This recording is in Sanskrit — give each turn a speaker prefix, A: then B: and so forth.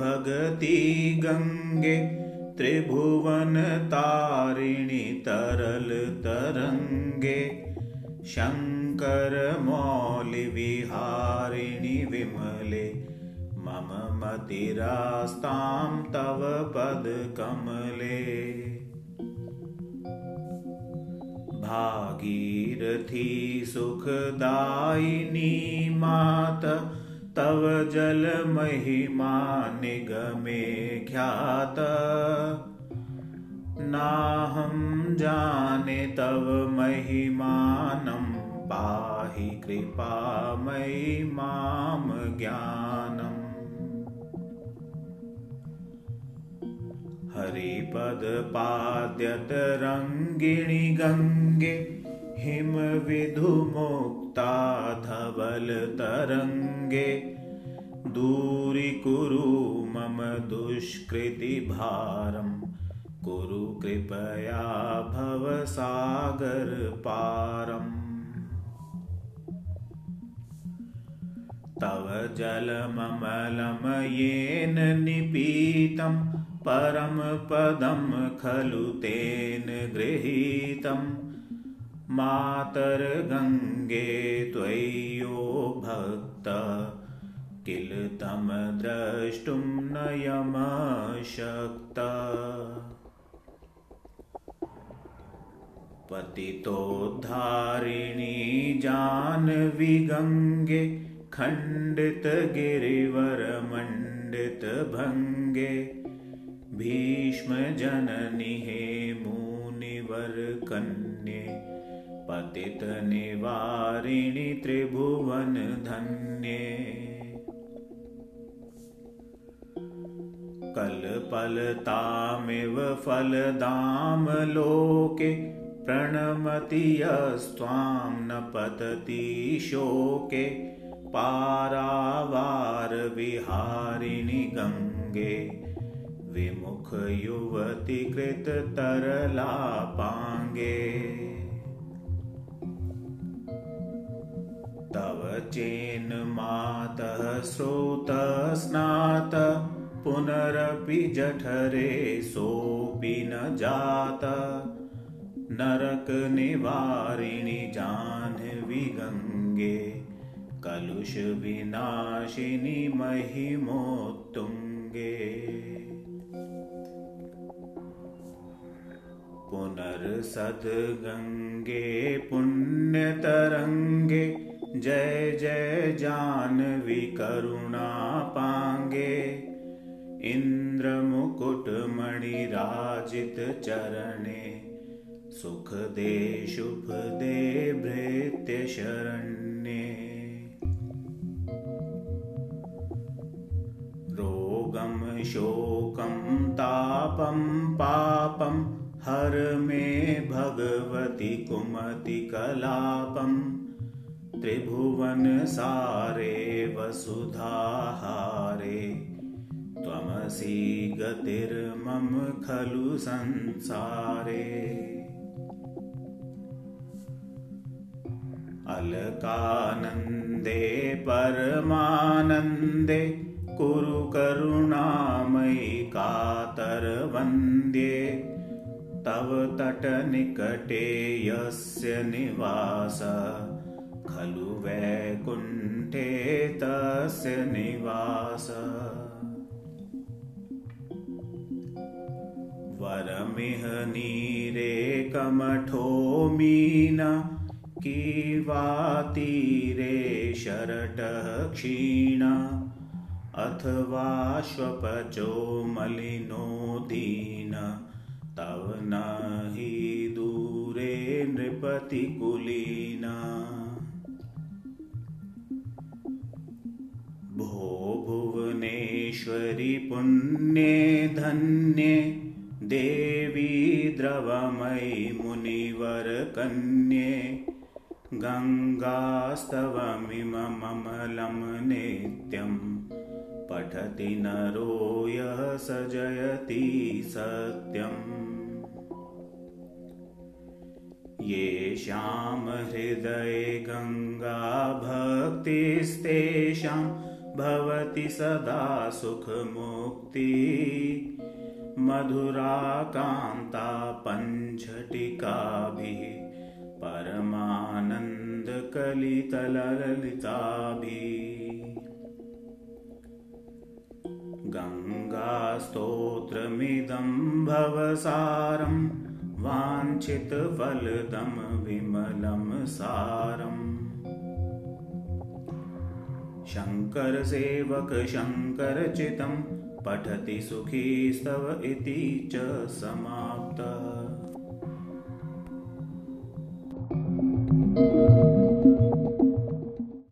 A: भगवती गङ्गे त्रिभुवनतारिणि तरलतरङ्गे शङ्करमौलिविहारिणि विमले मम मतिरास्तां तव पदकमले भागीरथी सुखदायिनी मात तव जलमहिमा निगमे ख्यात। नाहं जाने तव महिमानं पाहि कृपामयि माँ ज्ञानम् हरिपदपाद्यतरङ्गिणि गङ्गे हिमविधुमुक्ता धवलतरङ्गे दूरीकुरु मम दुष्कृतिभारम् कुरु कृपया भवसागरपारम् तव जलममलं येन निपीतं परमपदं खलु तेन गृहीतं मातर्गङ्गे त्वय्यो भक्त किल तं द्रष्टुं नयमशक्त पतितोद्धारिणी जानविगङ्गे खण्डितगिरिवरमण्डितभङ्गे भीष्मजननि हे मुनिवरकन्ये पतितनिवारिणि त्रिभुवनधन्ये कल्पलतामिव फलदामलोके प्रणमति यस्त्वां न पतति शोके पारावारविहारिणि गङ्गे। विमुखयुवति कृततरलापाङ्गे चेन्मातः श्रोतस्नात पुनरपि जठरे सोऽपि न जात। नरकनिवारिणि जाह्नवि गङ्गे कलुषविनाशिनि महिमोत्तुङ्गे। पुनर्सद्गङ्गे पुण्यतरङ्गे जय जय जानवी करुणा पांगे। इंद्र मुकुट मणि राजित चरणे। सुख दे, शुभ दे, भृत्य शरण्ये। रोगम शोकम तापम पापम हर मे भगवती कुमति कलापम। त्रिभुवनसारे वसुधाहारे त्वमसि गतिर्मम खलु संसारे। अलकानन्दे परमानन्दे कुरु करुणामयि कातरवन्द्ये तव तटनिकटे यस्य निवास खलु वैकुण्ठे तस्य निवास। वरमिह नीरे कमठो मीना तीरे शरटः क्षीण। अथवा श्वपचो मलिनो दीन, तव न हि दूरे नृपतिकुलीन भुवनेश्वरि पुण्ये धन्ये देवी द्रवमयि मुनिवरकन्ये गङ्गास्तवमिममलं नित्यं पठति नरो यः स जयति सत्यम्। येषां हृदये गङ्गाभक्तिस्तेषां भवति सदा सुखमुक्ति। मधुराकान्ता पञ्झटिकाभिः परमानन्दकलितललिताभिः। गङ्गास्तोत्रमिदं भवसारं वाञ्छितफलदं विमलं सारम् शङ्कर सेवक शंकर शङ्करचितं पठति सुखी स्तव इति च समाप्तः।